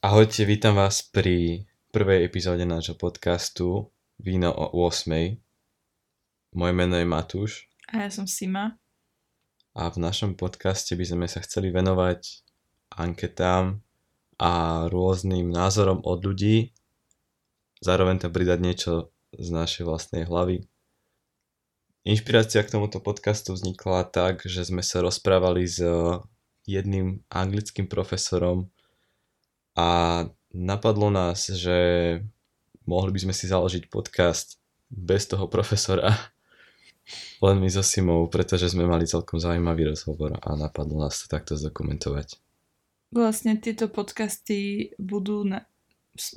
Ahojte, vítam vás pri prvej epizóde nášho podcastu Víno o 8. Moje meno je Matúš. A ja som Sima. A v našom podcaste by sme sa chceli venovať anketám a rôznym názorom od ľudí. Zároveň tam pridať niečo z našej vlastnej hlavy. Inšpirácia k tomuto podcastu vznikla tak, že sme sa rozprávali s jedným anglickým profesorom a napadlo nás, že mohli by sme si založiť podcast bez toho profesora, len my so Simou, pretože sme mali celkom zaujímavý rozhovor a napadlo nás to takto zdokumentovať. Vlastne tieto podcasty budú na,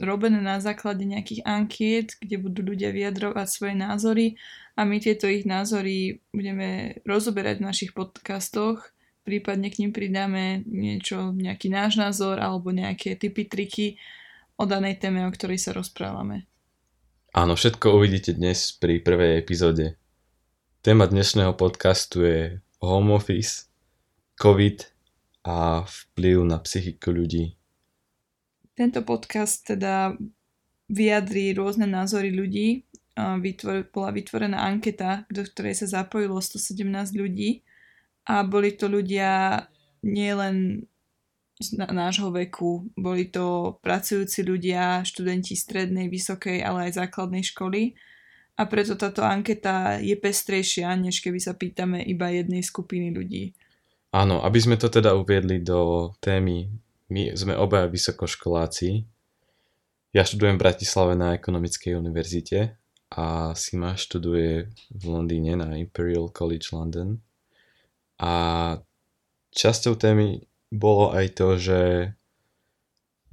robené na základe nejakých ankiet, kde budú ľudia vyjadrovať svoje názory a my tieto ich názory budeme rozoberať v našich podcastoch prípadne k ním pridáme niečo, nejaký náš názor alebo nejaké typy, triky o danej téme, o ktorej sa rozprávame. Áno, všetko uvidíte dnes pri prvej epizóde. Téma dnešného podcastu je home office, covid a vplyv na psychiku ľudí. Tento podcast teda vyjadrí rôzne názory ľudí. Vytvor, bola vytvorená anketa, do ktorej sa zapojilo 117 ľudí a boli to ľudia nielen z nášho veku, boli to pracujúci ľudia, študenti strednej, vysokej, ale aj základnej školy a preto táto anketa je pestrejšia, než keby sa pýtame iba jednej skupiny ľudí. Áno, aby sme to teda uviedli do témy, my sme obaja vysokoškoláci. Ja študujem v Bratislave na Ekonomickej univerzite a Sima študuje v Londýne na Imperial College London. A časťou témy bolo aj to, že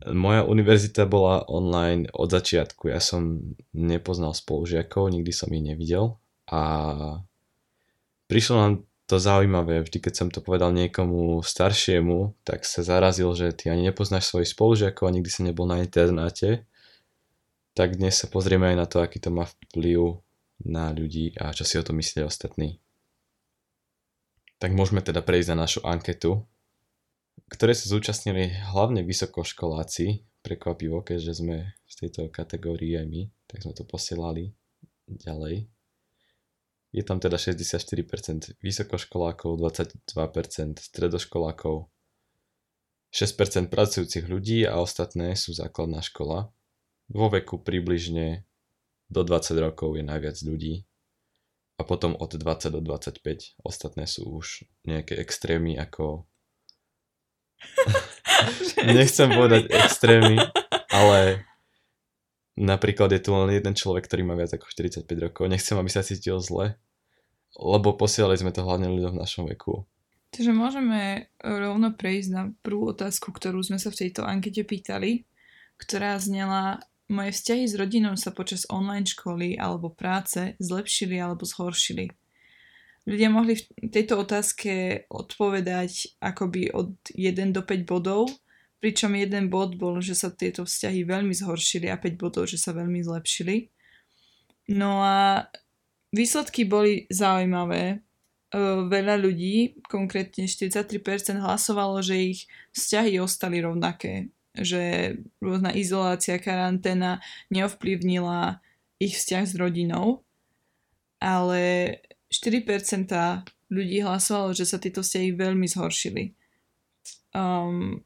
moja univerzita bola online od začiatku. Ja som nepoznal spolužiakov, nikdy som ich nevidel a prišlo nám to zaujímavé. Vždy, keď som to povedal niekomu staršiemu, tak sa zarazil, že ty ani nepoznáš svojich spolužiakov a nikdy si nebol na internáte. Tak dnes sa pozrieme aj na to, aký to má vplyv na ľudí a čo si o to myslia ostatní. Tak môžeme teda prejsť na našu anketu, ktoré sa zúčastnili hlavne vysokoškoláci, prekvapivo, keďže sme v tejto kategórii aj my, tak sme to posielali ďalej. Je tam teda 64% vysokoškolákov, 22% stredoškolákov, 6% pracujúcich ľudí a ostatné sú základná škola. Vo veku približne do 20 rokov je najviac ľudí, a potom od 20 do 25. Ostatné sú už nejaké extrémy ako... Nechcem povedať extrémy, ale napríklad je tu len jeden človek, ktorý má viac ako 45 rokov. Nechcem, aby sa cítil zle, lebo posielali sme to hlavne ľuďom v našom veku. Takže môžeme rovno prejsť na prvú otázku, ktorú sme sa v tejto ankete pýtali, ktorá znela, moje vzťahy s rodinou sa počas online školy alebo práce zlepšili alebo zhoršili. Ľudia mohli v tejto otázke odpovedať akoby od 1 do 5 bodov, pričom jeden bod bol, že sa tieto vzťahy veľmi zhoršili a 5 bodov, že sa veľmi zlepšili. No a výsledky boli zaujímavé. Veľa ľudí, konkrétne 43% hlasovalo, že ich vzťahy ostali rovnaké že rôzna izolácia, karanténa neovplyvnila ich vzťah s rodinou, ale 4% ľudí hlasovalo, že sa tieto vzťahy veľmi zhoršili. Um,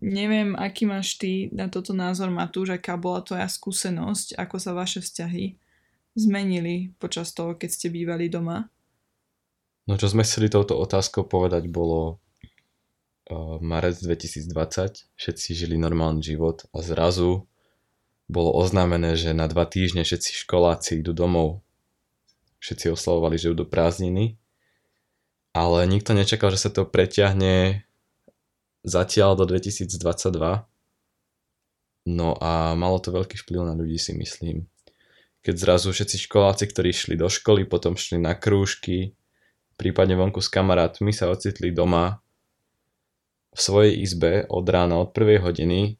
neviem, aký máš ty na toto názor, Matúš, aká bola tvoja skúsenosť, ako sa vaše vzťahy zmenili počas toho, keď ste bývali doma? No čo sme chceli touto otázkou povedať bolo marec 2020, všetci žili normálny život a zrazu bolo oznámené, že na dva týždne všetci školáci idú domov. Všetci oslavovali, že idú prázdniny, ale nikto nečakal, že sa to preťahne zatiaľ do 2022. No a malo to veľký vplyv na ľudí, si myslím. Keď zrazu všetci školáci, ktorí šli do školy, potom šli na krúžky, prípadne vonku s kamarátmi sa ocitli doma v svojej izbe od rána od prvej hodiny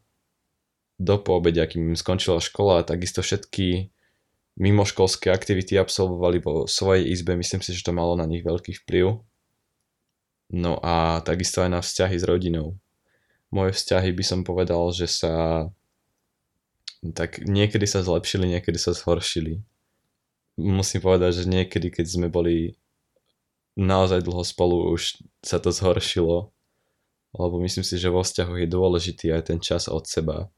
do poobedia, akým im skončila škola takisto všetky mimoškolské aktivity absolvovali vo svojej izbe. Myslím si, že to malo na nich veľký vplyv. No a takisto aj na vzťahy s rodinou. moje vzťahy by som povedal, že sa tak niekedy sa zlepšili, niekedy sa zhoršili. Musím povedať, že niekedy, keď sme boli naozaj dlho spolu, už sa to zhoršilo, lebo myslím si, že vo vzťahoch je dôležitý aj ten čas od seba,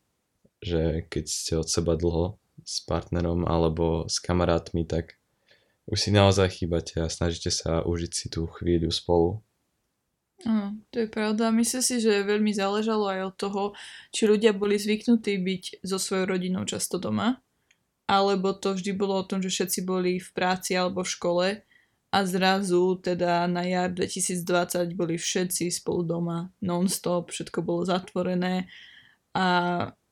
že keď ste od seba dlho s partnerom alebo s kamarátmi, tak už si naozaj chýbate a snažíte sa užiť si tú chvíľu spolu. Áno, to je pravda. Myslím si, že veľmi záležalo aj od toho, či ľudia boli zvyknutí byť so svojou rodinou často doma, alebo to vždy bolo o tom, že všetci boli v práci alebo v škole a zrazu teda na jar 2020 boli všetci spolu doma non-stop, všetko bolo zatvorené. A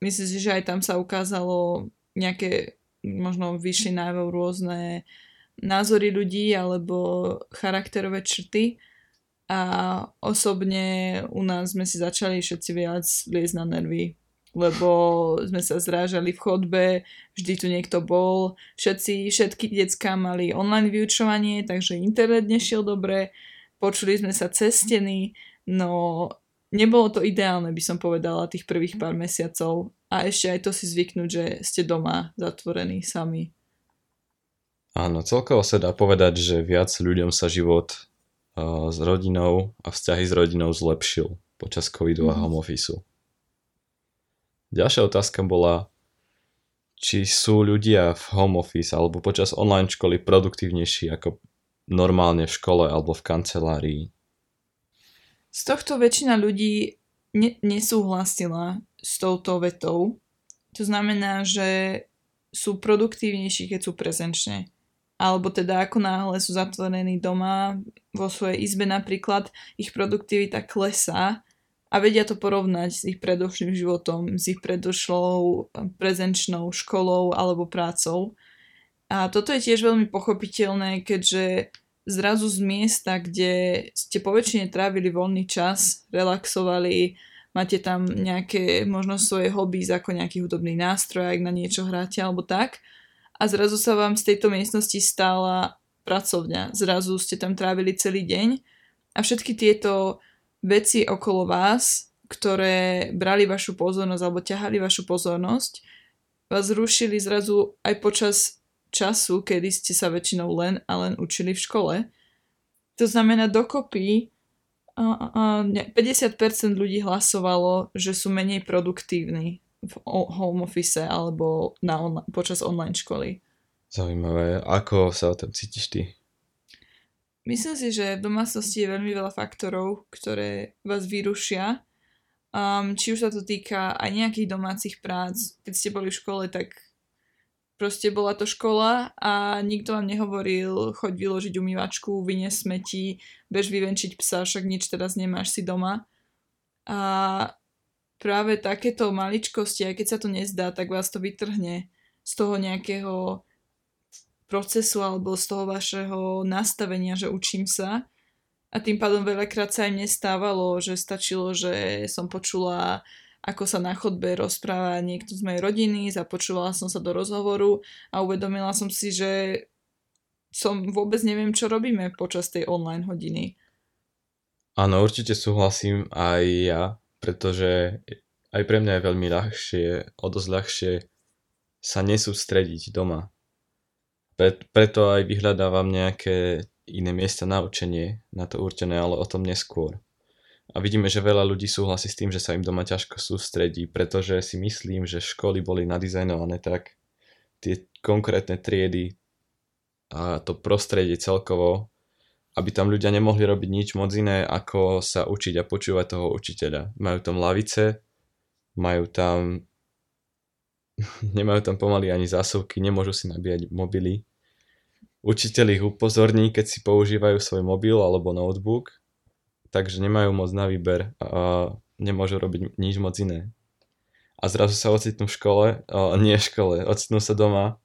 myslím si, že aj tam sa ukázalo nejaké, možno vyšli najavo rôzne názory ľudí alebo charakterové črty. A osobne u nás sme si začali všetci viac liezť na nervy, lebo sme sa zrážali v chodbe, vždy tu niekto bol, všetci, všetky decka mali online vyučovanie, takže internet nešiel dobre, počuli sme sa cez steny, no nebolo to ideálne, by som povedala, tých prvých pár mesiacov a ešte aj to si zvyknúť, že ste doma zatvorení sami. Áno, celkovo sa dá povedať, že viac ľuďom sa život uh, s rodinou a vzťahy s rodinou zlepšil počas covidu mm. a mhm. home office. Ďalšia otázka bola, či sú ľudia v home office alebo počas online školy produktívnejší ako normálne v škole alebo v kancelárii. Z tohto väčšina ľudí ne- nesúhlasila s touto vetou. To znamená, že sú produktívnejší, keď sú prezenčne alebo teda ako náhle sú zatvorení doma vo svojej izbe napríklad, ich produktivita klesá a vedia to porovnať s ich predošlým životom, s ich predošlou prezenčnou školou alebo prácou. A toto je tiež veľmi pochopiteľné, keďže zrazu z miesta, kde ste poväčšine trávili voľný čas, relaxovali, máte tam nejaké možno svoje hobby ako nejaký hudobný nástroj, ak na niečo hráte alebo tak, a zrazu sa vám z tejto miestnosti stala pracovňa. Zrazu ste tam trávili celý deň a všetky tieto veci okolo vás, ktoré brali vašu pozornosť alebo ťahali vašu pozornosť, vás rušili zrazu aj počas času, kedy ste sa väčšinou len a len učili v škole. To znamená dokopy 50% ľudí hlasovalo, že sú menej produktívni v home office alebo na on- počas online školy. Zaujímavé. Ako sa o tom cítiš ty? Myslím si, že v domácnosti je veľmi veľa faktorov, ktoré vás vyrušia. Um, či už sa to týka aj nejakých domácich prác. Keď ste boli v škole, tak proste bola to škola a nikto vám nehovoril, choď vyložiť umývačku, vyniesť smeti, bež vyvenčiť psa, však nič teraz nemáš si doma. A práve takéto maličkosti, aj keď sa to nezdá, tak vás to vytrhne z toho nejakého procesu alebo z toho vašeho nastavenia, že učím sa. A tým pádom veľakrát sa im nestávalo, že stačilo, že som počula, ako sa na chodbe rozpráva niekto z mojej rodiny, započúvala som sa do rozhovoru a uvedomila som si, že som vôbec neviem, čo robíme počas tej online hodiny. Áno, určite súhlasím aj ja pretože aj pre mňa je veľmi ľahšie, o dosť ľahšie sa nesústrediť doma. Pre, preto aj vyhľadávam nejaké iné miesta na učenie, na to určené, ale o tom neskôr. A vidíme, že veľa ľudí súhlasí s tým, že sa im doma ťažko sústredí, pretože si myslím, že školy boli nadizajnované tak, tie konkrétne triedy a to prostredie celkovo aby tam ľudia nemohli robiť nič moc iné, ako sa učiť a počúvať toho učiteľa. Majú tam lavice, majú tam nemajú tam pomaly ani zásuvky, nemôžu si nabíjať mobily. Učiteľ ich upozorní, keď si používajú svoj mobil alebo notebook, takže nemajú moc na výber a nemôžu robiť nič moc iné. A zrazu sa ocitnú v škole, a nie v škole, ocitnú sa doma,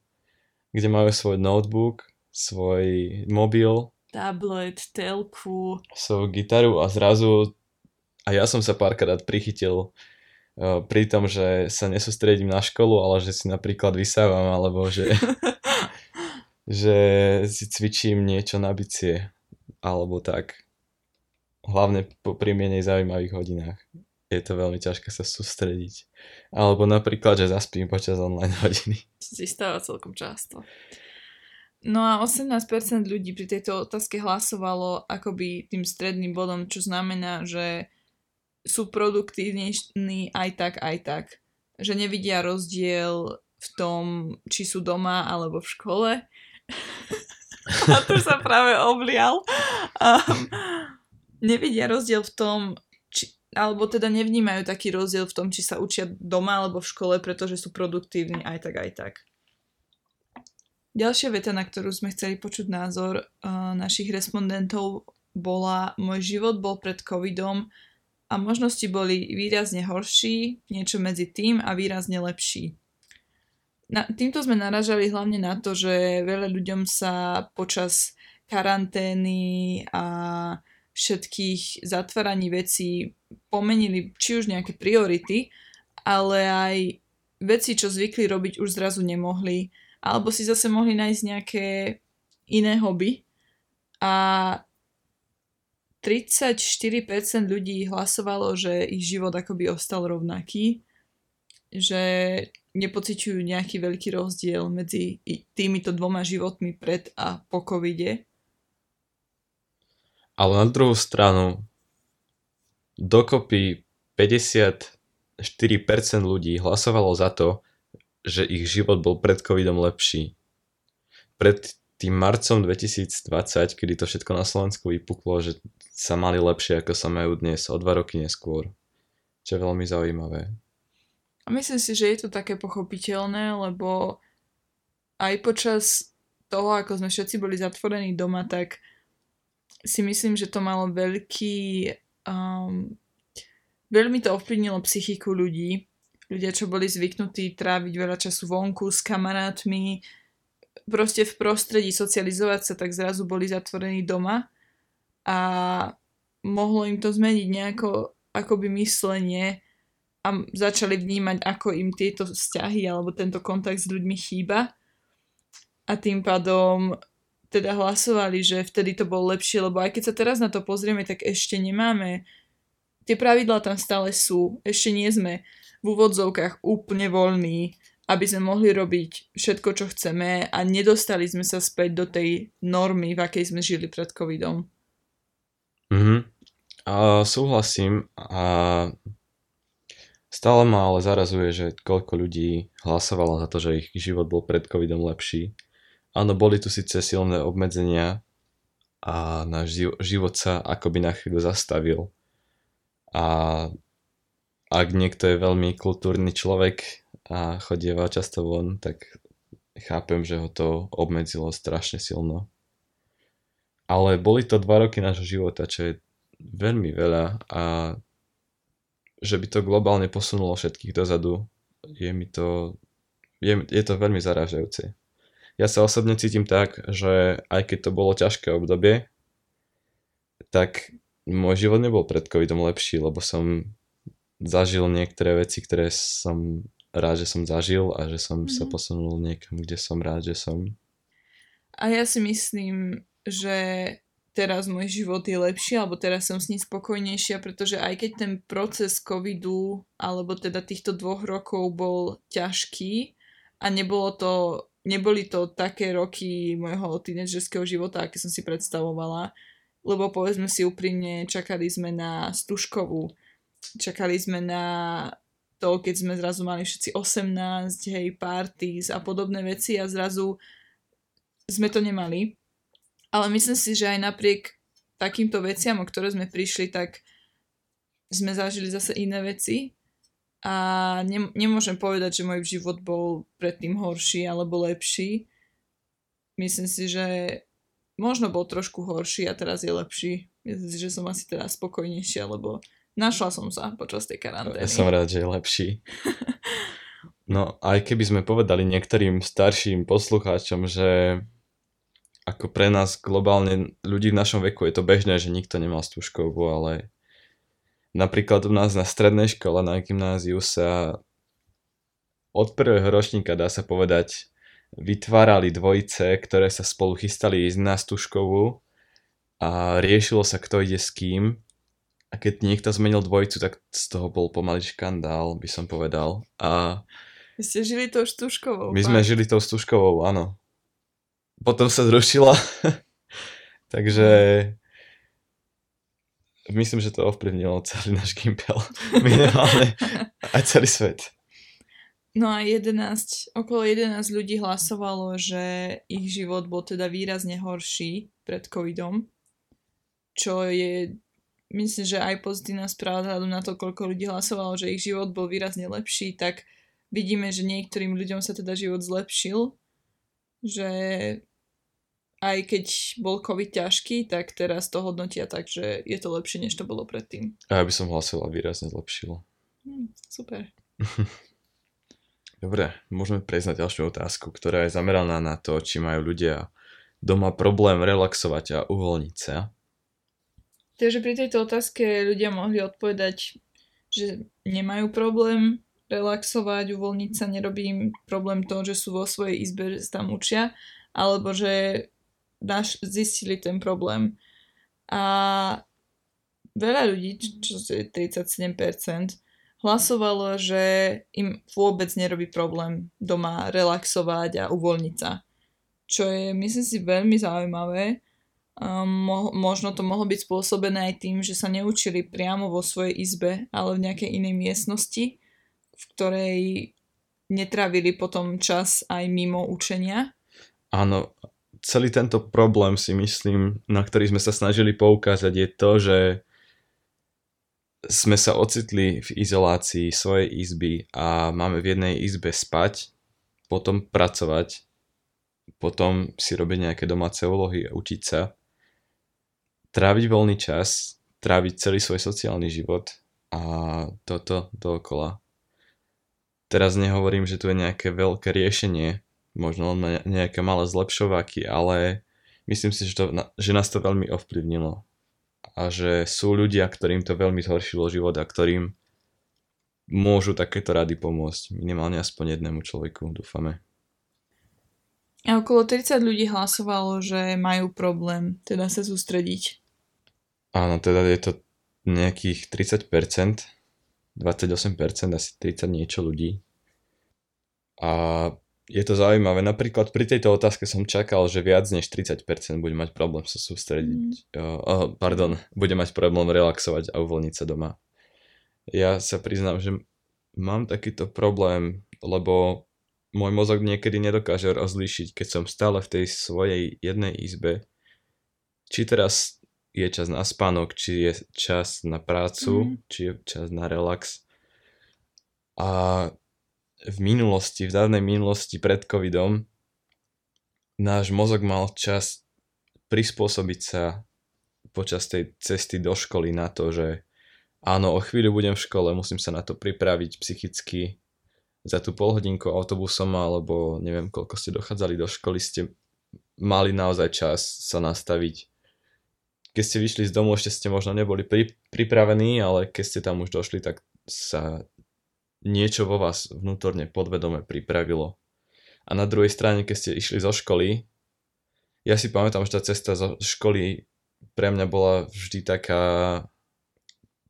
kde majú svoj notebook, svoj mobil tablet, telku. Svoju gitaru a zrazu a ja som sa párkrát prichytil pri tom, že sa nesústredím na školu, ale že si napríklad vysávam, alebo že, že si cvičím niečo na bicie, alebo tak. Hlavne po pri menej zaujímavých hodinách. je to veľmi ťažké sa sústrediť. Alebo napríklad, že zaspím počas online hodiny. Si stáva celkom často. No a 18% ľudí pri tejto otázke hlasovalo akoby tým stredným bodom, čo znamená, že sú produktívni aj tak, aj tak. Že nevidia rozdiel v tom, či sú doma alebo v škole. a tu sa práve oblial. Um, nevidia rozdiel v tom, či, alebo teda nevnímajú taký rozdiel v tom, či sa učia doma alebo v škole, pretože sú produktívni aj tak, aj tak. Ďalšia veta, na ktorú sme chceli počuť názor uh, našich respondentov, bola Môj život bol pred covidom a možnosti boli výrazne horší, niečo medzi tým a výrazne lepší. Na, týmto sme naražali hlavne na to, že veľa ľuďom sa počas karantény a všetkých zatváraní vecí pomenili či už nejaké priority, ale aj veci, čo zvykli robiť, už zrazu nemohli alebo si zase mohli nájsť nejaké iné hobby. A 34% ľudí hlasovalo, že ich život akoby ostal rovnaký, že nepociťujú nejaký veľký rozdiel medzi týmito dvoma životmi pred a po covide. Ale na druhú stranu dokopy 54% ľudí hlasovalo za to, že ich život bol pred covidom lepší. Pred tým marcom 2020, kedy to všetko na Slovensku vypuklo, že sa mali lepšie, ako sa majú dnes, o dva roky neskôr. Čo je veľmi zaujímavé. A myslím si, že je to také pochopiteľné, lebo aj počas toho, ako sme všetci boli zatvorení doma, tak si myslím, že to malo veľký... Um, veľmi to ovplyvnilo psychiku ľudí, ľudia, čo boli zvyknutí tráviť veľa času vonku s kamarátmi, proste v prostredí socializovať sa, tak zrazu boli zatvorení doma a mohlo im to zmeniť nejako akoby myslenie a začali vnímať, ako im tieto vzťahy alebo tento kontakt s ľuďmi chýba. A tým pádom teda hlasovali, že vtedy to bolo lepšie, lebo aj keď sa teraz na to pozrieme, tak ešte nemáme tie pravidlá tam stále sú, ešte nie sme v úvodzovkách úplne voľní, aby sme mohli robiť všetko, čo chceme a nedostali sme sa späť do tej normy, v akej sme žili pred covidom. Mhm. A súhlasím a stále ma ale zarazuje, že koľko ľudí hlasovalo za to, že ich život bol pred covidom lepší. Áno, boli tu síce silné obmedzenia a náš život sa akoby na chvíľu zastavil. A ak niekto je veľmi kultúrny človek a chodieva často von, tak chápem, že ho to obmedzilo strašne silno. Ale boli to dva roky nášho života, čo je veľmi veľa a že by to globálne posunulo všetkých dozadu, je mi to, je, je to veľmi zarážajúce. Ja sa osobne cítim tak, že aj keď to bolo ťažké obdobie, tak môj život nebol pred covidom lepší, lebo som zažil niektoré veci, ktoré som rád, že som zažil a že som mm-hmm. sa mhm. posunul niekam, kde som rád, že som. A ja si myslím, že teraz môj život je lepší, alebo teraz som s ním spokojnejšia, pretože aj keď ten proces covidu, alebo teda týchto dvoch rokov bol ťažký a nebolo to, neboli to také roky môjho tínedžerského života, aké som si predstavovala, lebo povedzme si úprimne, čakali sme na stužkovú, čakali sme na to, keď sme zrazu mali všetci 18, hej, parties a podobné veci a zrazu sme to nemali. Ale myslím si, že aj napriek takýmto veciam, o ktoré sme prišli, tak sme zažili zase iné veci a ne, nemôžem povedať, že môj život bol predtým horší alebo lepší. Myslím si, že možno bol trošku horší a teraz je lepší. Myslím si, že som asi teraz spokojnejšia, lebo Našla som sa počas tej karantény. Ja som rád, že je lepší. No aj keby sme povedali niektorým starším poslucháčom, že ako pre nás globálne ľudí v našom veku je to bežné, že nikto nemal stúžkovú, ale napríklad u nás na strednej škole, na gymnáziu sa od prvého ročníka dá sa povedať vytvárali dvojice, ktoré sa spolu chystali ísť na stúžkovú a riešilo sa, kto ide s kým A keď niekto zmenil dvojicu, tak z toho bol pomaly škandál, by som povedal. A Vy ste žili tou štúškovou. my sme fakt. žili tou Stužkovou, áno. Potom sa zrušila. Takže myslím, že to ovplyvnilo celý náš Gimpel. Minimálne. Aj celý svet. No a 11, okolo 11 ľudí hlasovalo, že ich život bol teda výrazne horší pred covidom, čo je, myslím, že aj pozitívna správa vzhľadom na to, koľko ľudí hlasovalo, že ich život bol výrazne lepší, tak vidíme, že niektorým ľuďom sa teda život zlepšil, že aj keď bol covid ťažký, tak teraz to hodnotia tak, že je to lepšie, než to bolo predtým. A ja by som hlasoval výrazne zlepšilo. Hm, super. Dobre, môžeme prejsť na ďalšiu otázku, ktorá je zameraná na to, či majú ľudia doma problém relaxovať a uvoľniť sa. Takže pri tejto otázke ľudia mohli odpovedať, že nemajú problém relaxovať, uvoľniť sa, nerobí im problém to, že sú vo svojej izbe, že sa tam učia, alebo že naš, zistili ten problém. A veľa ľudí, čo je 37%, hlasovalo, že im vôbec nerobí problém doma relaxovať a uvoľniť sa. Čo je, myslím si, veľmi zaujímavé. Um, mo- možno to mohlo byť spôsobené aj tým, že sa neučili priamo vo svojej izbe, ale v nejakej inej miestnosti, v ktorej netravili potom čas aj mimo učenia. Áno, celý tento problém si myslím, na ktorý sme sa snažili poukázať, je to, že sme sa ocitli v izolácii svojej izby a máme v jednej izbe spať, potom pracovať, potom si robiť nejaké domáce úlohy a učiť sa, tráviť voľný čas, tráviť celý svoj sociálny život a toto dookola. Teraz nehovorím, že tu je nejaké veľké riešenie, možno len nejaké malé zlepšováky, ale myslím si, že, to, že nás to veľmi ovplyvnilo a že sú ľudia, ktorým to veľmi zhoršilo život a ktorým môžu takéto rady pomôcť. Minimálne aspoň jednému človeku, dúfame. A okolo 30 ľudí hlasovalo, že majú problém teda sa sústrediť. Áno, teda je to nejakých 30%, 28%, asi 30 niečo ľudí. A je to zaujímavé. Napríklad pri tejto otázke som čakal, že viac než 30% bude mať problém sa sústrediť. Mm. Uh, pardon, bude mať problém relaxovať a uvoľniť sa doma. Ja sa priznám, že mám takýto problém, lebo môj mozog niekedy nedokáže rozlíšiť, keď som stále v tej svojej jednej izbe, či teraz je čas na spánok, či je čas na prácu, mm. či je čas na relax. A v minulosti, v dávnej minulosti pred covidom náš mozog mal čas prispôsobiť sa počas tej cesty do školy na to, že áno, o chvíľu budem v škole, musím sa na to pripraviť psychicky. Za tú polhodinku autobusom alebo neviem koľko ste dochádzali do školy, ste mali naozaj čas sa nastaviť. Keď ste vyšli z domu, ešte ste možno neboli pri, pripravení, ale keď ste tam už došli, tak sa niečo vo vás vnútorne podvedome pripravilo. A na druhej strane, keď ste išli zo školy, ja si pamätám, že tá cesta zo školy pre mňa bola vždy taká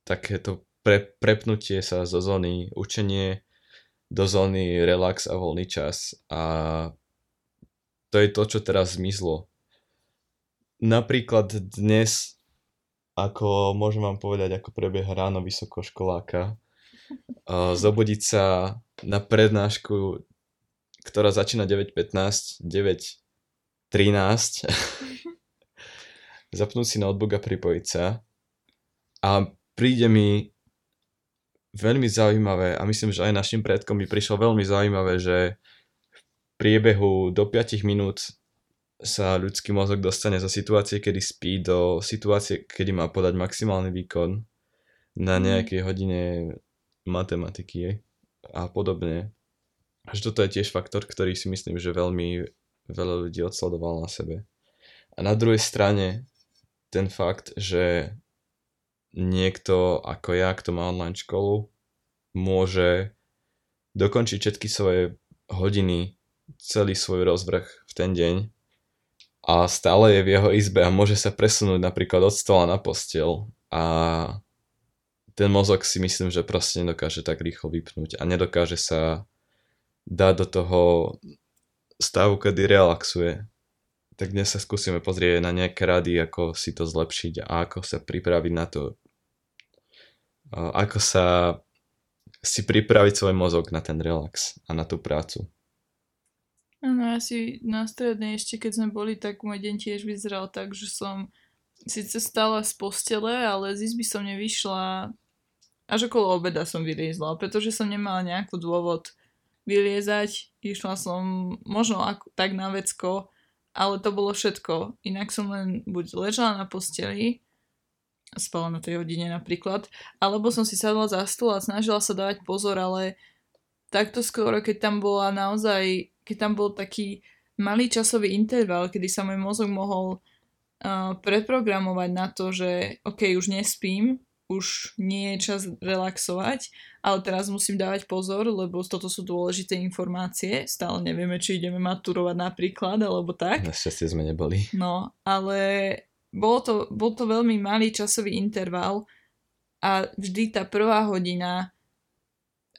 takéto pre, prepnutie sa zo zóny učenie do zóny relax a voľný čas. A to je to, čo teraz zmizlo. Napríklad dnes, ako môžem vám povedať, ako prebieha ráno vysokoškoláka, zobudiť sa na prednášku, ktorá začína 9.15, 9.13, zapnúť si notebook a pripojiť sa. A príde mi veľmi zaujímavé a myslím, že aj našim predkom mi prišlo veľmi zaujímavé, že v priebehu do 5 minút sa ľudský mozog dostane zo situácie, kedy spí, do situácie, kedy má podať maximálny výkon na nejakej hodine matematiky a podobne. Až toto je tiež faktor, ktorý si myslím, že veľmi veľa ľudí odsledoval na sebe. A na druhej strane ten fakt, že niekto ako ja, kto má online školu, môže dokončiť všetky svoje hodiny, celý svoj rozvrh v ten deň a stále je v jeho izbe a môže sa presunúť napríklad od stola na postel a ten mozog si myslím, že proste nedokáže tak rýchlo vypnúť a nedokáže sa dať do toho stavu, kedy relaxuje. Tak dnes sa skúsime pozrieť na nejaké rady, ako si to zlepšiť a ako sa pripraviť na to, ako sa si pripraviť svoj mozog na ten relax a na tú prácu. Áno, ja si na strednej ešte keď sme boli, tak môj deň tiež vyzeral tak, že som síce stala z postele, ale z izby som nevyšla až okolo obeda som vyliezla, pretože som nemala nejaký dôvod vyliezať. Išla som možno ako, tak na vecko, ale to bolo všetko. Inak som len buď ležala na posteli, spala na tej hodine napríklad, alebo som si sadla za stôl a snažila sa dávať pozor, ale takto skoro, keď tam bola naozaj keď tam bol taký malý časový interval, kedy sa môj mozog mohol uh, preprogramovať na to, že ok, už nespím, už nie je čas relaxovať, ale teraz musím dávať pozor, lebo toto sú dôležité informácie. Stále nevieme, či ideme maturovať napríklad, alebo tak. Našťastie sme neboli. No, ale bol to, bol to veľmi malý časový interval a vždy tá prvá hodina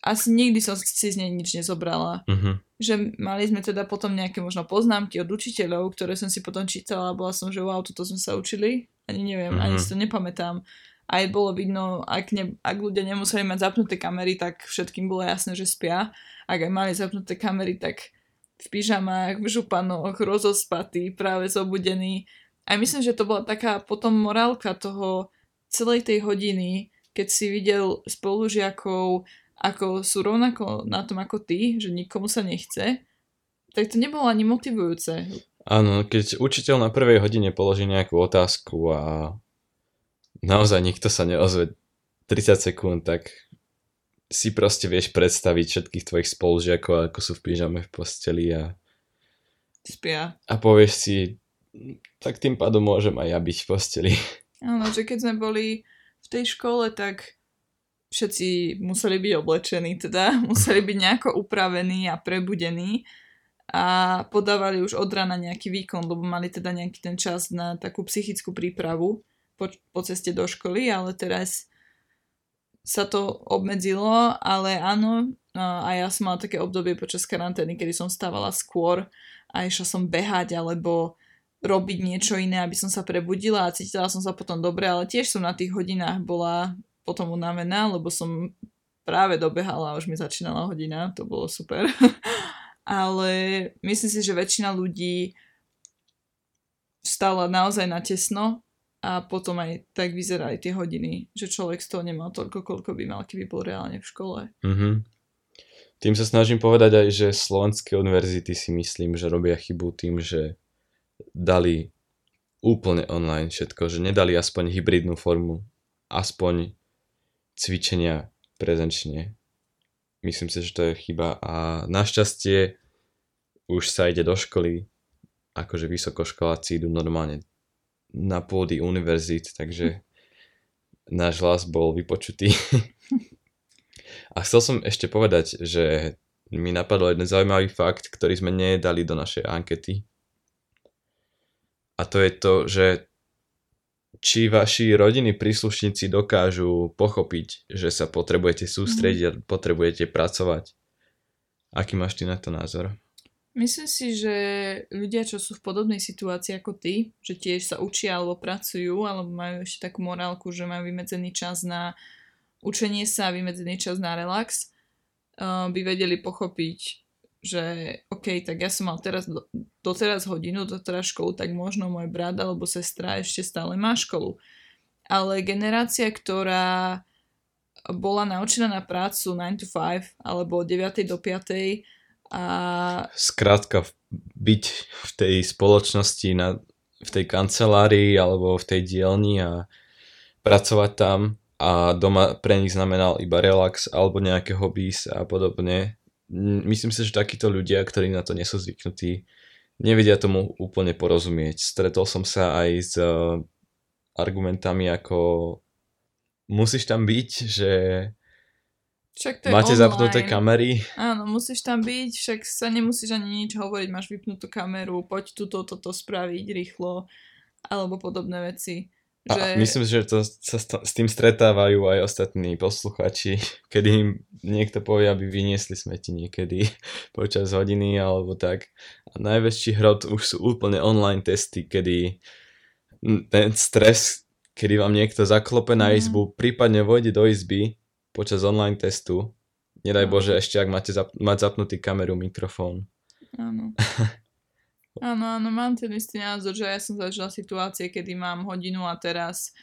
asi nikdy som si z nej nič nezobrala. Uh-huh. Že mali sme teda potom nejaké možno poznámky od učiteľov, ktoré som si potom čítala a bola som, že wow, toto sme sa učili. Ani neviem, uh-huh. ani si to nepamätám. Aj bolo vidno, ak, ne, ak ľudia nemuseli mať zapnuté kamery, tak všetkým bolo jasné, že spia. Ak aj mali zapnuté kamery, tak v pyžamách, v županoch, rozospatý, práve zobudený. A myslím, že to bola taká potom morálka toho celej tej hodiny, keď si videl spolužiakov, ako sú rovnako na tom ako ty, že nikomu sa nechce, tak to nebolo ani motivujúce. Áno, keď učiteľ na prvej hodine položí nejakú otázku a naozaj nikto sa neozve 30 sekúnd, tak si proste vieš predstaviť všetkých tvojich spolužiakov, ako sú v pyžame v posteli a spia. A povieš si, tak tým pádom môžem aj ja byť v posteli. Áno, že keď sme boli v tej škole, tak všetci museli byť oblečení, teda museli byť nejako upravení a prebudení a podávali už od rána nejaký výkon, lebo mali teda nejaký ten čas na takú psychickú prípravu po, po ceste do školy, ale teraz sa to obmedzilo, ale áno, a ja som mala také obdobie počas karantény, kedy som stávala skôr a išla som behať alebo robiť niečo iné, aby som sa prebudila a cítila som sa potom dobre, ale tiež som na tých hodinách bola potom unavená, lebo som práve dobehala už mi začínala hodina, to bolo super. Ale myslím si, že väčšina ľudí stala naozaj na tesno a potom aj tak vyzerali tie hodiny, že človek z toho nemal toľko, koľko by mal, keby bol reálne v škole. Mm-hmm. Tým sa snažím povedať aj, že slovenské univerzity si myslím, že robia chybu tým, že dali úplne online všetko, že nedali aspoň hybridnú formu, aspoň cvičenia prezenčne. Myslím si, že to je chyba a našťastie už sa ide do školy, akože vysokoškoláci idú normálne na pôdy univerzít, takže náš hlas bol vypočutý. a chcel som ešte povedať, že mi napadol jeden zaujímavý fakt, ktorý sme nedali do našej ankety. A to je to, že či vaši rodiny príslušníci dokážu pochopiť, že sa potrebujete sústrediť mm. a potrebujete pracovať. Aký máš ty na to názor? Myslím si, že ľudia, čo sú v podobnej situácii ako ty, že tiež sa učia alebo pracujú, alebo majú ešte takú morálku, že majú vymedzený čas na učenie sa vymedzený čas na relax, uh, by vedeli pochopiť, že OK, tak ja som mal teraz do, doteraz hodinu, doteraz školu, tak možno môj brat alebo sestra ešte stále má školu. Ale generácia, ktorá bola naučená na prácu 9 to 5 alebo od 9 do 5 a... Skrátka byť v tej spoločnosti, na, v tej kancelárii alebo v tej dielni a pracovať tam a doma pre nich znamenal iba relax alebo nejaké hobbies a podobne myslím si, že takíto ľudia, ktorí na to nie sú zvyknutí, nevedia tomu úplne porozumieť. Stretol som sa aj s uh, argumentami ako musíš tam byť, že však to je máte online. zapnuté kamery. Áno, musíš tam byť, však sa nemusíš ani nič hovoriť, máš vypnutú kameru, poď túto, toto spraviť rýchlo, alebo podobné veci. Že... A myslím, že to sa s tým stretávajú aj ostatní posluchači, kedy im niekto povie, aby vyniesli smeti niekedy počas hodiny alebo tak. A najväčší hrot už sú úplne online testy, kedy ten stres, kedy vám niekto zaklope na mhm. izbu, mm. prípadne vojde do izby počas online testu. Nedaj. Bože, ešte ak máte zap- mať zapnutý kameru, mikrofón. Áno. Áno, áno, mám ten istý názor, že ja som zažila situácie, kedy mám hodinu a teraz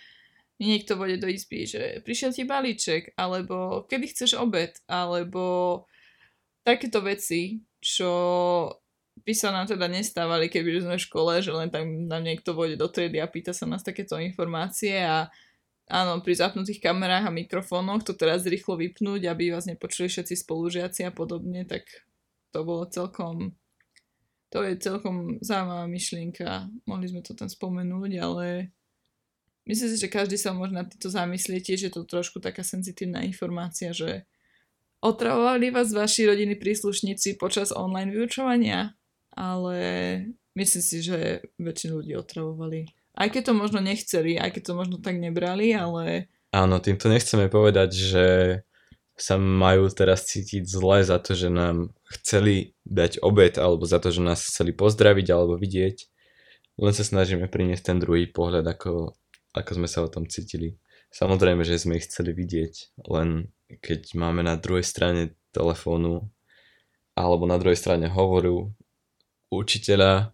niekto vode do izby, že prišiel ti balíček, alebo kedy chceš obed, alebo takéto veci, čo by sa nám teda nestávali, keby sme v škole, že len tam nám niekto vode do triedy a pýta sa nás takéto informácie a áno, pri zapnutých kamerách a mikrofónoch to teraz rýchlo vypnúť, aby vás nepočuli všetci spolužiaci a podobne, tak to bolo celkom to je celkom zaujímavá myšlienka. Mohli sme to tam spomenúť, ale myslím si, že každý sa možno na týto zamyslieť, tiež je to trošku taká senzitívna informácia, že otravovali vás vaši rodiny príslušníci počas online vyučovania, ale myslím si, že väčšinu ľudí otravovali. Aj keď to možno nechceli, aj keď to možno tak nebrali, ale... Áno, týmto nechceme povedať, že sa majú teraz cítiť zle za to, že nám chceli dať obed alebo za to, že nás chceli pozdraviť alebo vidieť. Len sa snažíme priniesť ten druhý pohľad, ako, ako sme sa o tom cítili. Samozrejme, že sme ich chceli vidieť, len keď máme na druhej strane telefónu alebo na druhej strane hovoru učiteľa,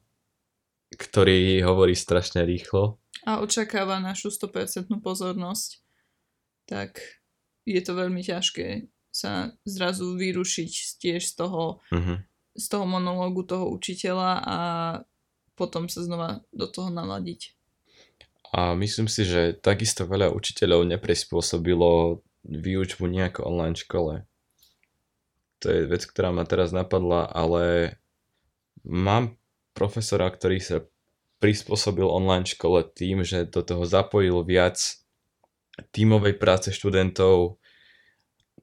ktorý hovorí strašne rýchlo. A očakáva našu 100% pozornosť, tak je to veľmi ťažké sa zrazu vyrušiť tiež z toho, uh-huh. z toho monológu toho učiteľa a potom sa znova do toho naladiť. A myslím si, že takisto veľa učiteľov neprispôsobilo výučbu nejako online škole. To je vec, ktorá ma teraz napadla, ale mám profesora, ktorý sa prispôsobil online škole tým, že do toho zapojil viac tímovej práce študentov,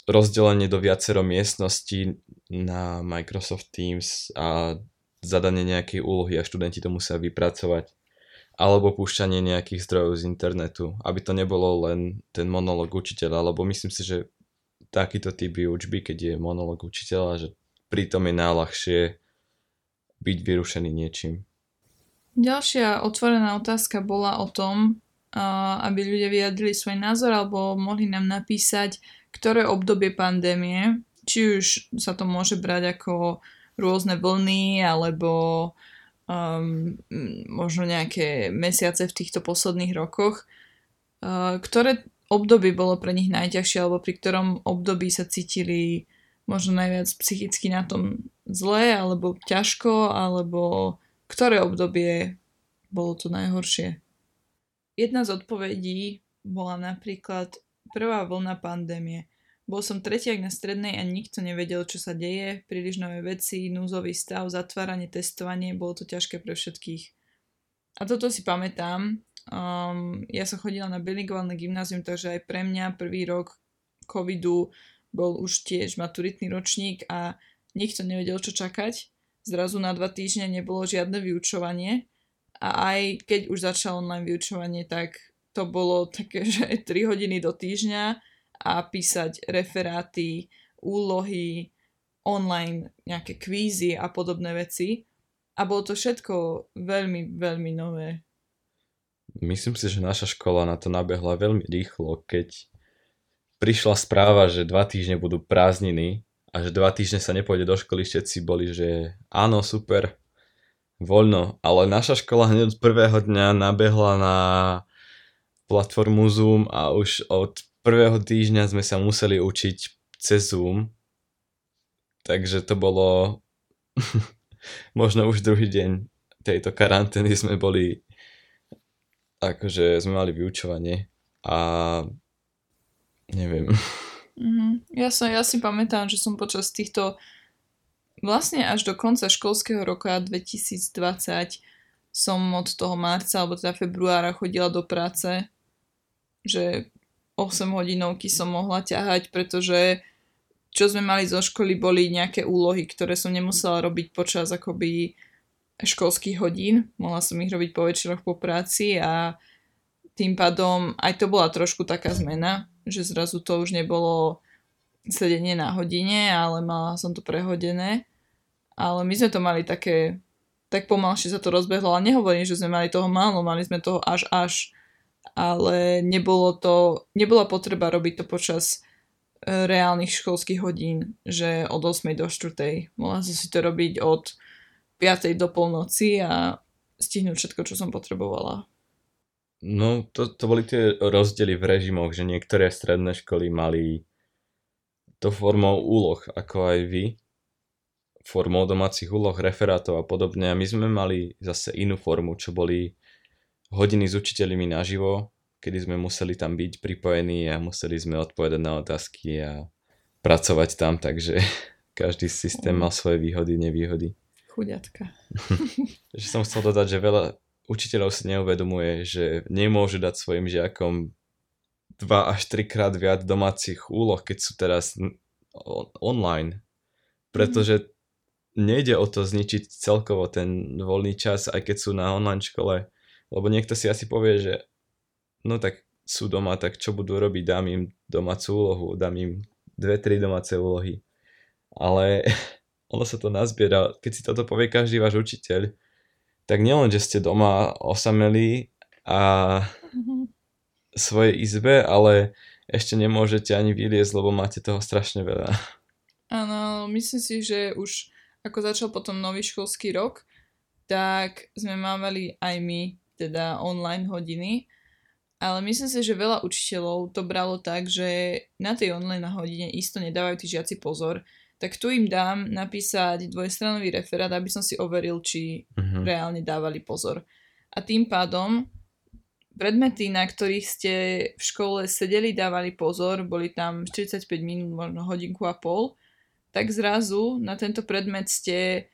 rozdelenie do viacero miestností na Microsoft Teams a zadanie nejakej úlohy a študenti to musia vypracovať alebo púšťanie nejakých zdrojov z internetu, aby to nebolo len ten monolog učiteľa, lebo myslím si, že takýto typ výučby, keď je monolog učiteľa, že pritom je najľahšie byť vyrušený niečím. Ďalšia otvorená otázka bola o tom, aby ľudia vyjadrili svoj názor alebo mohli nám napísať, ktoré obdobie pandémie, či už sa to môže brať ako rôzne vlny alebo um, možno nejaké mesiace v týchto posledných rokoch, uh, ktoré obdobie bolo pre nich najťažšie alebo pri ktorom období sa cítili možno najviac psychicky na tom zle alebo ťažko alebo ktoré obdobie bolo to najhoršie. Jedna z odpovedí bola napríklad prvá vlna pandémie. Bol som tretiak na strednej a nikto nevedel, čo sa deje, príliš nové veci, núzový stav, zatváranie, testovanie, bolo to ťažké pre všetkých. A toto si pamätám. Um, ja som chodila na bilingválne gymnázium, takže aj pre mňa prvý rok covidu bol už tiež maturitný ročník a nikto nevedel, čo čakať. Zrazu na dva týždne nebolo žiadne vyučovanie a aj keď už začalo online vyučovanie, tak to bolo také, že 3 hodiny do týždňa a písať referáty, úlohy, online nejaké kvízy a podobné veci. A bolo to všetko veľmi, veľmi nové. Myslím si, že naša škola na to nabehla veľmi rýchlo, keď prišla správa, že dva týždne budú prázdniny a že dva týždne sa nepôjde do školy, všetci boli, že áno, super, voľno, ale naša škola hneď od prvého dňa nabehla na platformu Zoom a už od prvého týždňa sme sa museli učiť cez Zoom, takže to bolo možno už druhý deň tejto karantény sme boli akože sme mali vyučovanie a neviem. Mm-hmm. Ja, som, ja si pamätám, že som počas týchto vlastne až do konca školského roka 2020 som od toho marca alebo teda februára chodila do práce, že 8 hodinovky som mohla ťahať, pretože čo sme mali zo školy boli nejaké úlohy, ktoré som nemusela robiť počas akoby školských hodín. Mohla som ich robiť po večeroch po práci a tým pádom aj to bola trošku taká zmena, že zrazu to už nebolo sedenie na hodine, ale mala som to prehodené. Ale my sme to mali také, tak pomalšie sa to rozbehlo, ale nehovorím, že sme mali toho málo, mali sme toho až až, ale nebolo to, nebola potreba robiť to počas e, reálnych školských hodín, že od 8 do 4. Mohla som si to robiť od 5. do polnoci a stihnúť všetko, čo som potrebovala. No, to, to boli tie rozdiely v režimoch, že niektoré stredné školy mali to formou úloh, ako aj vy, formou domácich úloh, referátov a podobne. A my sme mali zase inú formu, čo boli hodiny s učiteľmi naživo, kedy sme museli tam byť pripojení a museli sme odpovedať na otázky a pracovať tam, takže každý systém mal svoje výhody, nevýhody. Chuďatka. že som chcel dodať, že veľa učiteľov si neuvedomuje, že nemôže dať svojim žiakom 2 až 3 krát viac domácich úloh, keď sú teraz online. Pretože nejde o to zničiť celkovo ten voľný čas, aj keď sú na online škole. Lebo niekto si asi povie, že no tak sú doma, tak čo budú robiť? Dám im domácu úlohu, dám im dve, tri domáce úlohy. Ale ono sa to nazbiera. Keď si toto povie každý váš učiteľ, tak nielen, že ste doma osameli a mm-hmm. svojej izbe, ale ešte nemôžete ani vyliezť, lebo máte toho strašne veľa. Áno, myslím si, že už ako začal potom nový školský rok, tak sme mávali aj my teda online hodiny, ale myslím si, že veľa učiteľov to bralo tak, že na tej online hodine isto nedávajú tí žiaci pozor, tak tu im dám napísať dvojstranový referát, aby som si overil, či uh-huh. reálne dávali pozor. A tým pádom predmety, na ktorých ste v škole sedeli, dávali pozor, boli tam 45 minút, možno hodinku a pol, tak zrazu na tento predmet ste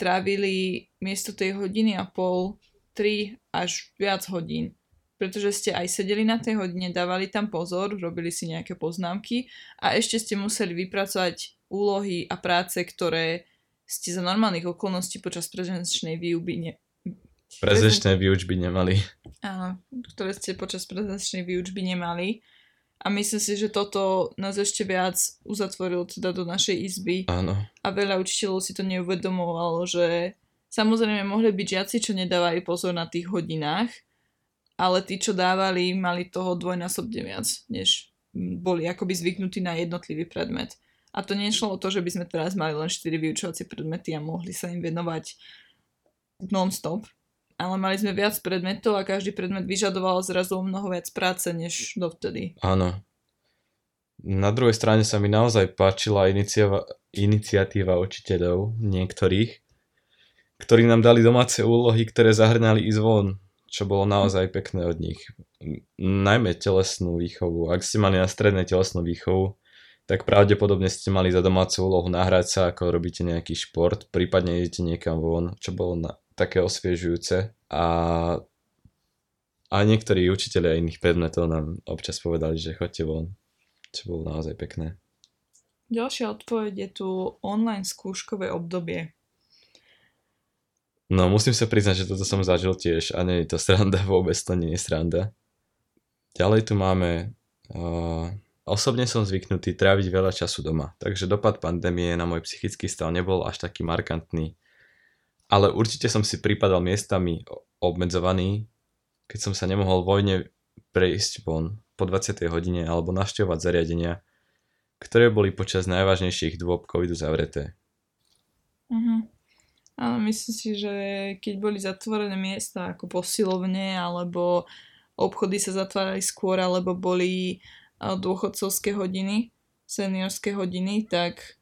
trávili miesto tej hodiny a pol 3 až viac hodín pretože ste aj sedeli na tej hodine, dávali tam pozor, robili si nejaké poznámky a ešte ste museli vypracovať úlohy a práce, ktoré ste za normálnych okolností počas prezenčnej výuby ne... Prezenčnej výučby nemali. Áno, ktoré ste počas prezenčnej výučby nemali. A myslím si, že toto nás ešte viac uzatvorilo teda do našej izby. Áno. A veľa učiteľov si to neuvedomovalo, že samozrejme mohli byť žiaci, čo nedávali pozor na tých hodinách, ale tí, čo dávali, mali toho dvojnásobne viac, než boli akoby zvyknutí na jednotlivý predmet. A to nešlo o to, že by sme teraz mali len 4 vyučovacie predmety a mohli sa im venovať non-stop. Ale mali sme viac predmetov a každý predmet vyžadoval zrazu mnoho viac práce než dovtedy. Áno. Na druhej strane sa mi naozaj páčila iniciatíva, iniciatíva učiteľov niektorých, ktorí nám dali domáce úlohy, ktoré zahrňali ísť von, čo bolo naozaj pekné od nich. Najmä telesnú výchovu. Ak ste mali na strednej telesnú výchovu, tak pravdepodobne ste mali za domácu úlohu nahrať sa, ako robíte nejaký šport, prípadne idete niekam von, čo bolo na, také osviežujúce. A, a niektorí učiteľia iných predmetov nám občas povedali, že chodte von, čo bolo naozaj pekné. Ďalšia odpoveď je tu online skúškové obdobie. No musím sa priznať, že toto som zažil tiež a nie je to sranda, vôbec to nie je sranda. Ďalej tu máme uh, Osobne som zvyknutý tráviť veľa času doma, takže dopad pandémie na môj psychický stav nebol až taký markantný. Ale určite som si prípadal miestami obmedzovaný, keď som sa nemohol vojne prejsť von po 20. hodine alebo naštevovať zariadenia, ktoré boli počas najvážnejších dôb covidu zavreté. Uh-huh. Áno, myslím si, že keď boli zatvorené miesta ako posilovne alebo obchody sa zatvárali skôr alebo boli dôchodcovské hodiny, seniorské hodiny, tak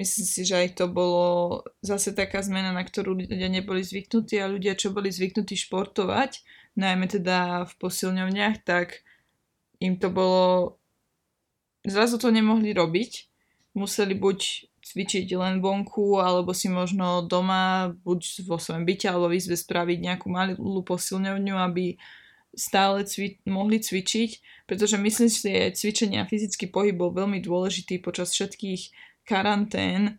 myslím si, že aj to bolo zase taká zmena, na ktorú ľudia neboli zvyknutí a ľudia, čo boli zvyknutí športovať, najmä teda v posilňovniach, tak im to bolo... Zrazu to nemohli robiť. Museli buď cvičiť len vonku, alebo si možno doma, buď vo svojom byte, alebo v izbe spraviť nejakú malú posilňovňu, aby stále cvi- mohli cvičiť, pretože myslím si, že cvičenie a fyzický pohyb bol veľmi dôležitý počas všetkých karantén,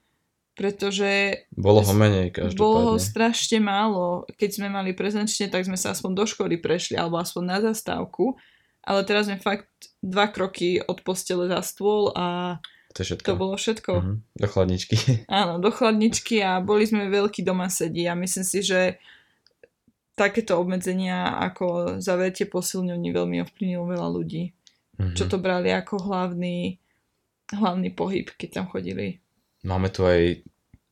pretože Bolo ho menej každopádne. bolo ho strašne málo. Keď sme mali prezenčne, tak sme sa aspoň do školy prešli, alebo aspoň na zastávku. Ale teraz sme fakt dva kroky od postele za stôl a To všetko. to bolo všetko. Mhm. Do chladničky. Áno, do chladničky a boli sme veľkí doma sedí a myslím si, že takéto obmedzenia ako zavretie posilňovní veľmi ovplyvnilo veľa ľudí, Mhm. čo to brali ako hlavný, hlavný pohyb, keď tam chodili. Máme tu aj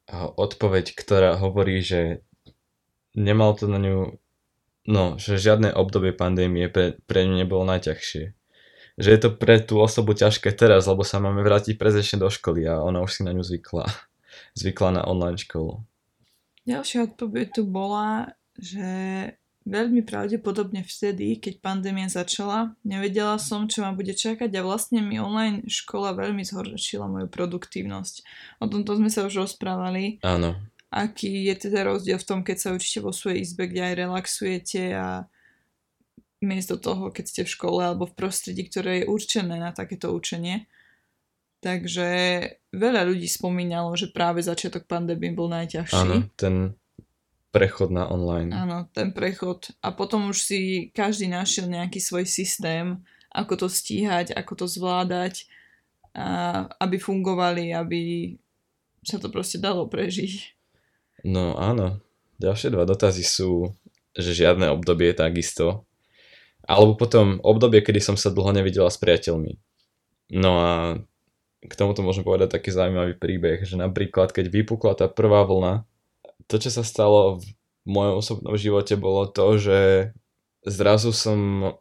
a, odpoveď, ktorá hovorí, že nemal to na ňu, no, že žiadne obdobie pandémie pre, pre ňu nebolo najťažšie. Že je to pre tú osobu ťažké teraz, lebo sa máme vrátiť prezenčne do školy a ona už si na ňu zvykla. Zvykla na online školu. Ďalšia odpoveď tu bola, že veľmi pravdepodobne vtedy, keď pandémia začala, nevedela som, čo ma bude čakať a vlastne mi online škola veľmi zhoršila moju produktívnosť. O tomto sme sa už rozprávali. Áno. aký je teda rozdiel v tom, keď sa učíte vo svojej izbe, kde aj relaxujete a miesto toho, keď ste v škole alebo v prostredí, ktoré je určené na takéto učenie. Takže veľa ľudí spomínalo, že práve začiatok pandémie bol najťažší. Áno, ten prechod na online. Áno, ten prechod. A potom už si každý našiel nejaký svoj systém, ako to stíhať, ako to zvládať, a aby fungovali, aby sa to proste dalo prežiť. No áno. Ďalšie dva dotazy sú, že žiadne obdobie takisto. Alebo potom obdobie, kedy som sa dlho nevidela s priateľmi. No a k tomuto môžem povedať taký zaujímavý príbeh, že napríklad keď vypukla tá prvá vlna, to čo sa stalo v mojom osobnom živote bolo to, že zrazu som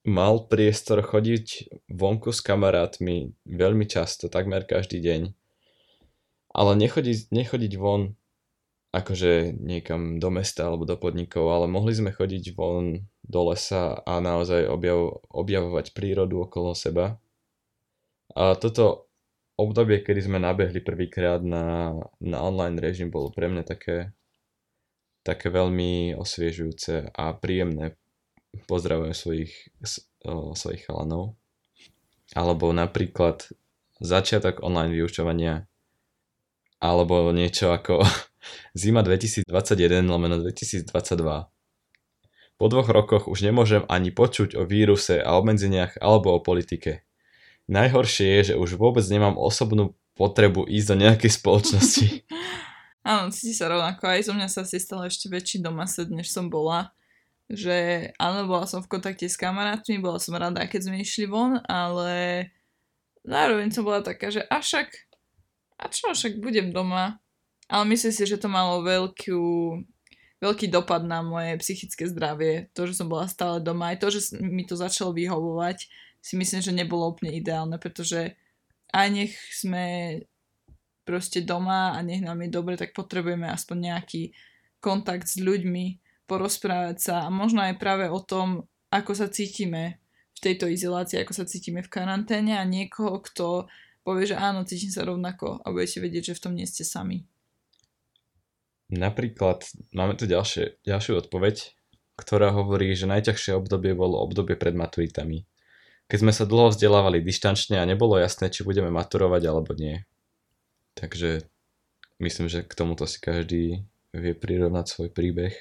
mal priestor chodiť vonku s kamarátmi veľmi často, takmer každý deň. Ale nechodiť, nechodiť von akože niekam do mesta alebo do podnikov, ale mohli sme chodiť von do lesa a naozaj objav, objavovať prírodu okolo seba. A toto obdobie, kedy sme nabehli prvýkrát na, na online režim, bolo pre mňa také, také veľmi osviežujúce a príjemné. Pozdravujem svojich, svojich chalanov. Alebo napríklad začiatok online vyučovania alebo niečo ako zima 2021 lomeno 2022. Po dvoch rokoch už nemôžem ani počuť o víruse a obmedzeniach alebo o politike. Najhoršie je, že už vôbec nemám osobnú potrebu ísť do nejakej spoločnosti. Áno, cíti sa rovnako. Aj zo mňa sa asi stala ešte väčší domased, než som bola. Že áno, bola som v kontakte s kamarátmi, bola som rada, keď sme išli von, ale zároveň som bola taká, že a a čo, však budem doma. Ale myslím si, že to malo veľkú, veľký dopad na moje psychické zdravie. To, že som bola stále doma, aj to, že mi to začalo vyhovovať, si myslím, že nebolo úplne ideálne, pretože aj nech sme proste doma a nech nám je dobre, tak potrebujeme aspoň nejaký kontakt s ľuďmi, porozprávať sa a možno aj práve o tom, ako sa cítime v tejto izolácii, ako sa cítime v karanténe a niekoho, kto povie, že áno, cítim sa rovnako a budete vedieť, že v tom nie ste sami. Napríklad máme tu ďalšie, ďalšiu odpoveď, ktorá hovorí, že najťažšie obdobie bolo obdobie pred maturitami. Keď sme sa dlho vzdelávali dištančne a nebolo jasné, či budeme maturovať alebo nie. Takže myslím, že k tomuto si každý vie prirovnať svoj príbeh.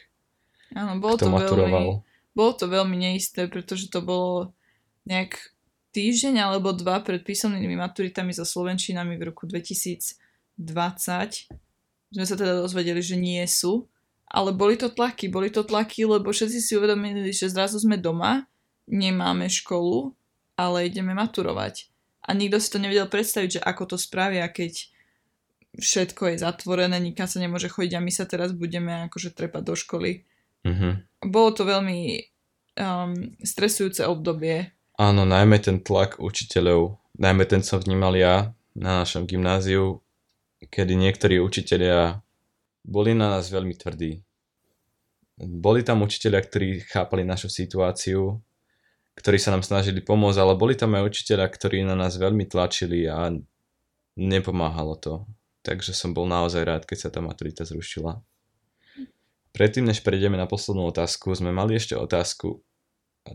Áno, bolo to, veľmi, maturoval. bolo to veľmi neisté, pretože to bolo nejak týždeň alebo dva pred písomnými maturitami so Slovenčinami v roku 2020. Sme sa teda dozvedeli, že nie sú. Ale boli to tlaky, boli to tlaky, lebo všetci si uvedomili, že zrazu sme doma, nemáme školu, ale ideme maturovať. A nikto si to nevedel predstaviť, že ako to spravia, keď všetko je zatvorené, nikam sa nemôže chodiť a my sa teraz budeme akože trepať do školy. Mhm. Bolo to veľmi um, stresujúce obdobie. Áno, najmä ten tlak učiteľov, najmä ten som vnímal ja na našom gymnáziu, kedy niektorí učitelia boli na nás veľmi tvrdí. Boli tam učitelia, ktorí chápali našu situáciu, ktorí sa nám snažili pomôcť, ale boli tam aj učiteľia, ktorí na nás veľmi tlačili a nepomáhalo to. Takže som bol naozaj rád, keď sa tá maturita zrušila. Predtým, než prejdeme na poslednú otázku, sme mali ešte otázku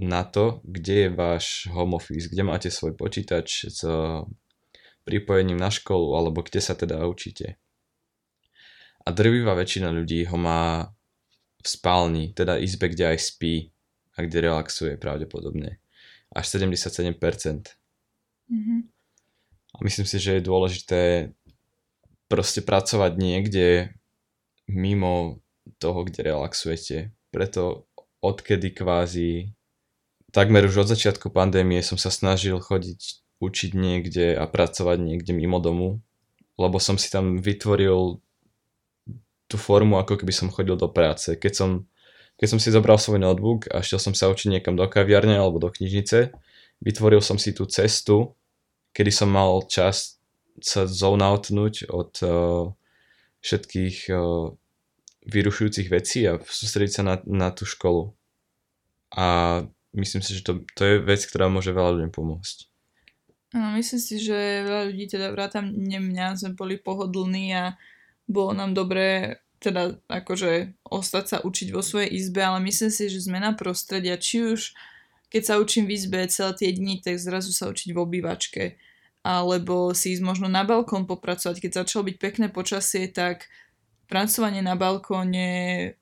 na to, kde je váš home office, kde máte svoj počítač s pripojením na školu, alebo kde sa teda učíte. a drvivá väčšina ľudí ho má v spálni, teda izbe, kde aj spí a kde relaxuje pravdepodobne. Až 77%. Mhm. A myslím si, že je dôležité proste pracovať niekde mimo toho, kde relaxujete. Preto odkedy kvázi takmer už od začiatku pandémie som sa snažil chodiť učiť niekde a pracovať niekde mimo domu, lebo som si tam vytvoril tú formu, ako keby som chodil do práce. Keď som, keď som si zobral svoj notebook a šiel som sa učiť niekam do kaviarne alebo do knižnice, vytvoril som si tú cestu, kedy som mal čas sa zone od uh, všetkých uh, vyrušujúcich vecí a sústrediť sa na, na tú školu. A myslím si, že to, to je vec, ktorá môže veľa ľuďom pomôcť. No, myslím si, že veľa ľudí, teda vrátam mňa, sme boli pohodlní a bolo nám dobré teda akože ostať sa učiť vo svojej izbe, ale myslím si, že zmena prostredia, či už keď sa učím v izbe celé tie dni, tak zrazu sa učiť v obývačke. Alebo si ísť možno na balkón popracovať. Keď začalo byť pekné počasie, tak pracovanie na balkóne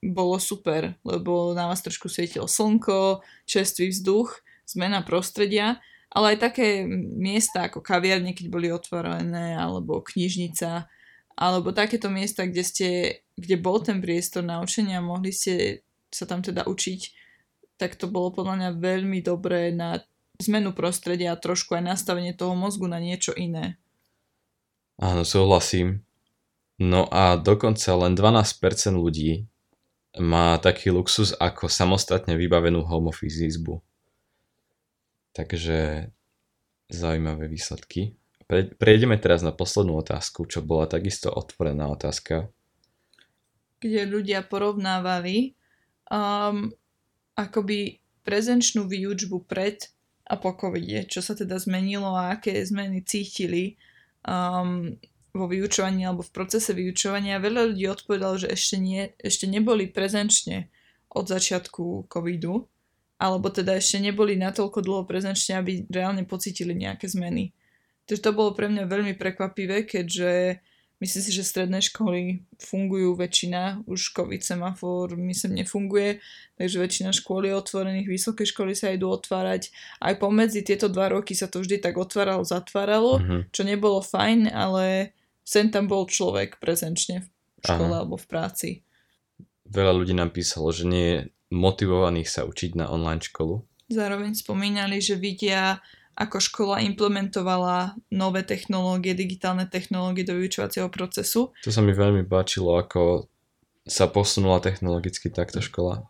bolo super, lebo na vás trošku svietilo slnko, čerstvý vzduch, zmena prostredia, ale aj také miesta ako kaviarne, keď boli otvorené, alebo knižnica, alebo takéto miesta, kde, ste, kde bol ten priestor na a mohli ste sa tam teda učiť, tak to bolo podľa mňa veľmi dobré na zmenu prostredia a trošku aj nastavenie toho mozgu na niečo iné. Áno, súhlasím. No a dokonca len 12% ľudí má taký luxus ako samostatne vybavenú home office izbu. Takže zaujímavé výsledky. Pre, prejdeme teraz na poslednú otázku, čo bola takisto otvorená otázka. Kde ľudia porovnávali um, akoby prezenčnú výučbu pred a po covide, čo sa teda zmenilo a aké zmeny cítili um, vo vyučovaní alebo v procese vyučovania. Veľa ľudí odpovedalo, že ešte, nie, ešte neboli prezenčne od začiatku covidu, alebo teda ešte neboli natoľko dlho prezenčne, aby reálne pocítili nejaké zmeny. Takže to bolo pre mňa veľmi prekvapivé, keďže myslím si, že stredné školy fungujú väčšina, už COVID semafor myslím nefunguje, takže väčšina škôl je otvorených, vysoké školy sa idú otvárať. Aj pomedzi tieto dva roky sa to vždy tak otváralo, zatváralo, mm-hmm. čo nebolo fajn, ale sem tam bol človek prezenčne v škole Aha. alebo v práci. Veľa ľudí nám písalo, že nie je motivovaných sa učiť na online školu. Zároveň spomínali, že vidia ako škola implementovala nové technológie, digitálne technológie do vyučovacieho procesu. To sa mi veľmi páčilo, ako sa posunula technologicky takto škola.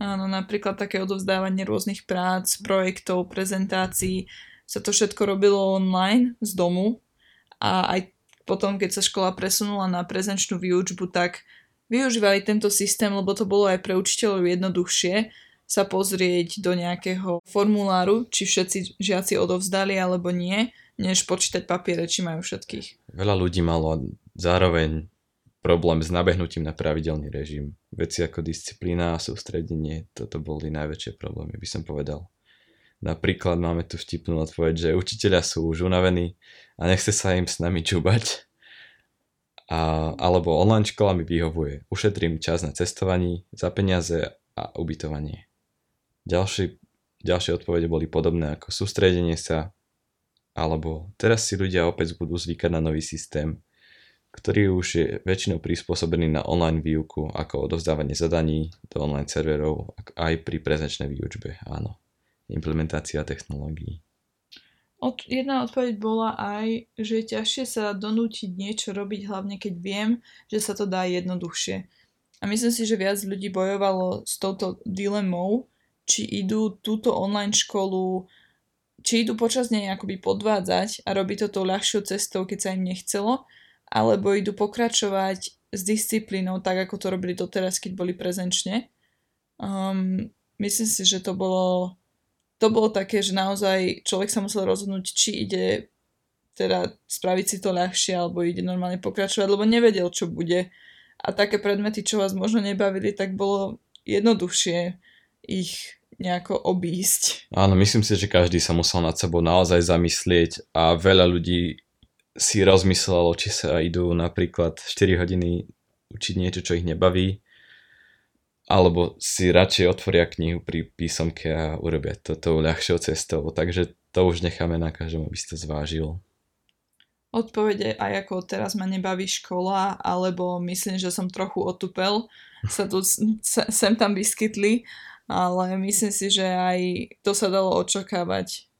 Áno, napríklad také odovzdávanie rôznych prác, projektov, prezentácií, sa to všetko robilo online z domu a aj potom, keď sa škola presunula na prezenčnú výučbu, tak využívali tento systém, lebo to bolo aj pre učiteľov jednoduchšie, sa pozrieť do nejakého formuláru, či všetci žiaci odovzdali alebo nie, než počítať papiere, či majú všetkých. Veľa ľudí malo zároveň problém s nabehnutím na pravidelný režim. Veci ako disciplína a sústredenie, toto boli najväčšie problémy, by som povedal. Napríklad máme tu vtipnú odpoveď, že učiteľia sú už unavení a nechce sa im s nami čúbať. A, alebo online škola mi vyhovuje. Ušetrím čas na cestovaní, za peniaze a ubytovanie. Ďalšie, ďalšie odpovede boli podobné ako sústredenie sa, alebo teraz si ľudia opäť budú zvykať na nový systém, ktorý už je väčšinou prispôsobený na online výuku, ako odovzdávanie zadaní do online serverov, aj pri prezenčnej výučbe, áno. Implementácia technológií. Od, jedna odpoveď bola aj, že je ťažšie sa donútiť niečo robiť, hlavne keď viem, že sa to dá jednoduchšie. A myslím si, že viac ľudí bojovalo s touto dilemou, či idú túto online školu, či idú počas nej akoby podvádzať a robiť to tou ľahšou cestou, keď sa im nechcelo, alebo idú pokračovať s disciplínou, tak ako to robili doteraz, keď boli prezenčne. Um, myslím si, že to bolo, to bolo také, že naozaj človek sa musel rozhodnúť, či ide teda spraviť si to ľahšie, alebo ide normálne pokračovať, lebo nevedel, čo bude. A také predmety, čo vás možno nebavili, tak bolo jednoduchšie ich nejako obísť. Áno, myslím si, že každý sa musel nad sebou naozaj zamyslieť a veľa ľudí si rozmyslelo, či sa idú napríklad 4 hodiny učiť niečo, čo ich nebaví, alebo si radšej otvoria knihu pri písomke a urobia to tou ľahšou cestou. Takže to už necháme na každom, aby si to zvážil. Odpovede aj ako teraz ma nebaví škola, alebo myslím, že som trochu otupel, sa tu sem tam vyskytli, ale myslím si, že aj to sa dalo očakávať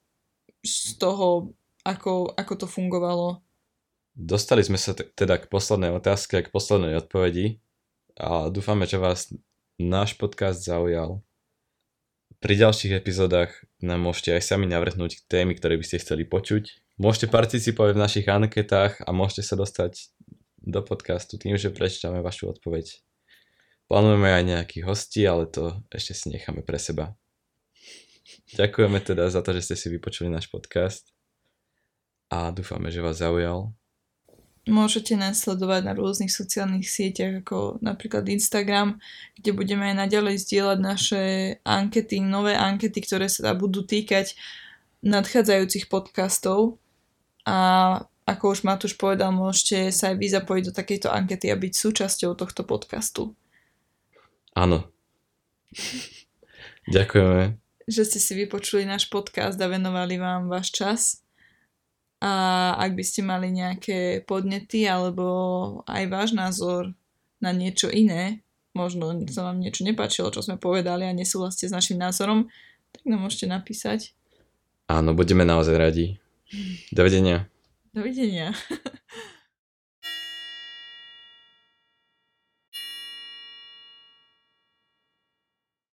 z toho, ako, ako to fungovalo. Dostali sme sa teda k poslednej otázke, k poslednej odpovedi a dúfame, že vás náš podcast zaujal. Pri ďalších epizódach nám môžete aj sami navrhnúť témy, ktoré by ste chceli počuť. Môžete participovať v našich anketách a môžete sa dostať do podcastu tým, že prečítame vašu odpoveď. Plánujeme aj nejakých hostí, ale to ešte si necháme pre seba. Ďakujeme teda za to, že ste si vypočuli náš podcast a dúfame, že vás zaujal. Môžete nás sledovať na rôznych sociálnych sieťach, ako napríklad Instagram, kde budeme aj naďalej zdieľať naše ankety, nové ankety, ktoré sa budú týkať nadchádzajúcich podcastov. A ako už Matúš povedal, môžete sa aj vy zapojiť do takejto ankety a byť súčasťou tohto podcastu. Áno. Ďakujeme. Že ste si vypočuli náš podcast a venovali vám váš čas. A ak by ste mali nejaké podnety alebo aj váš názor na niečo iné, možno sa vám niečo nepáčilo, čo sme povedali a nesúhlasíte s našim názorom, tak nám môžete napísať. Áno, budeme naozaj radi. Dovidenia. Dovidenia.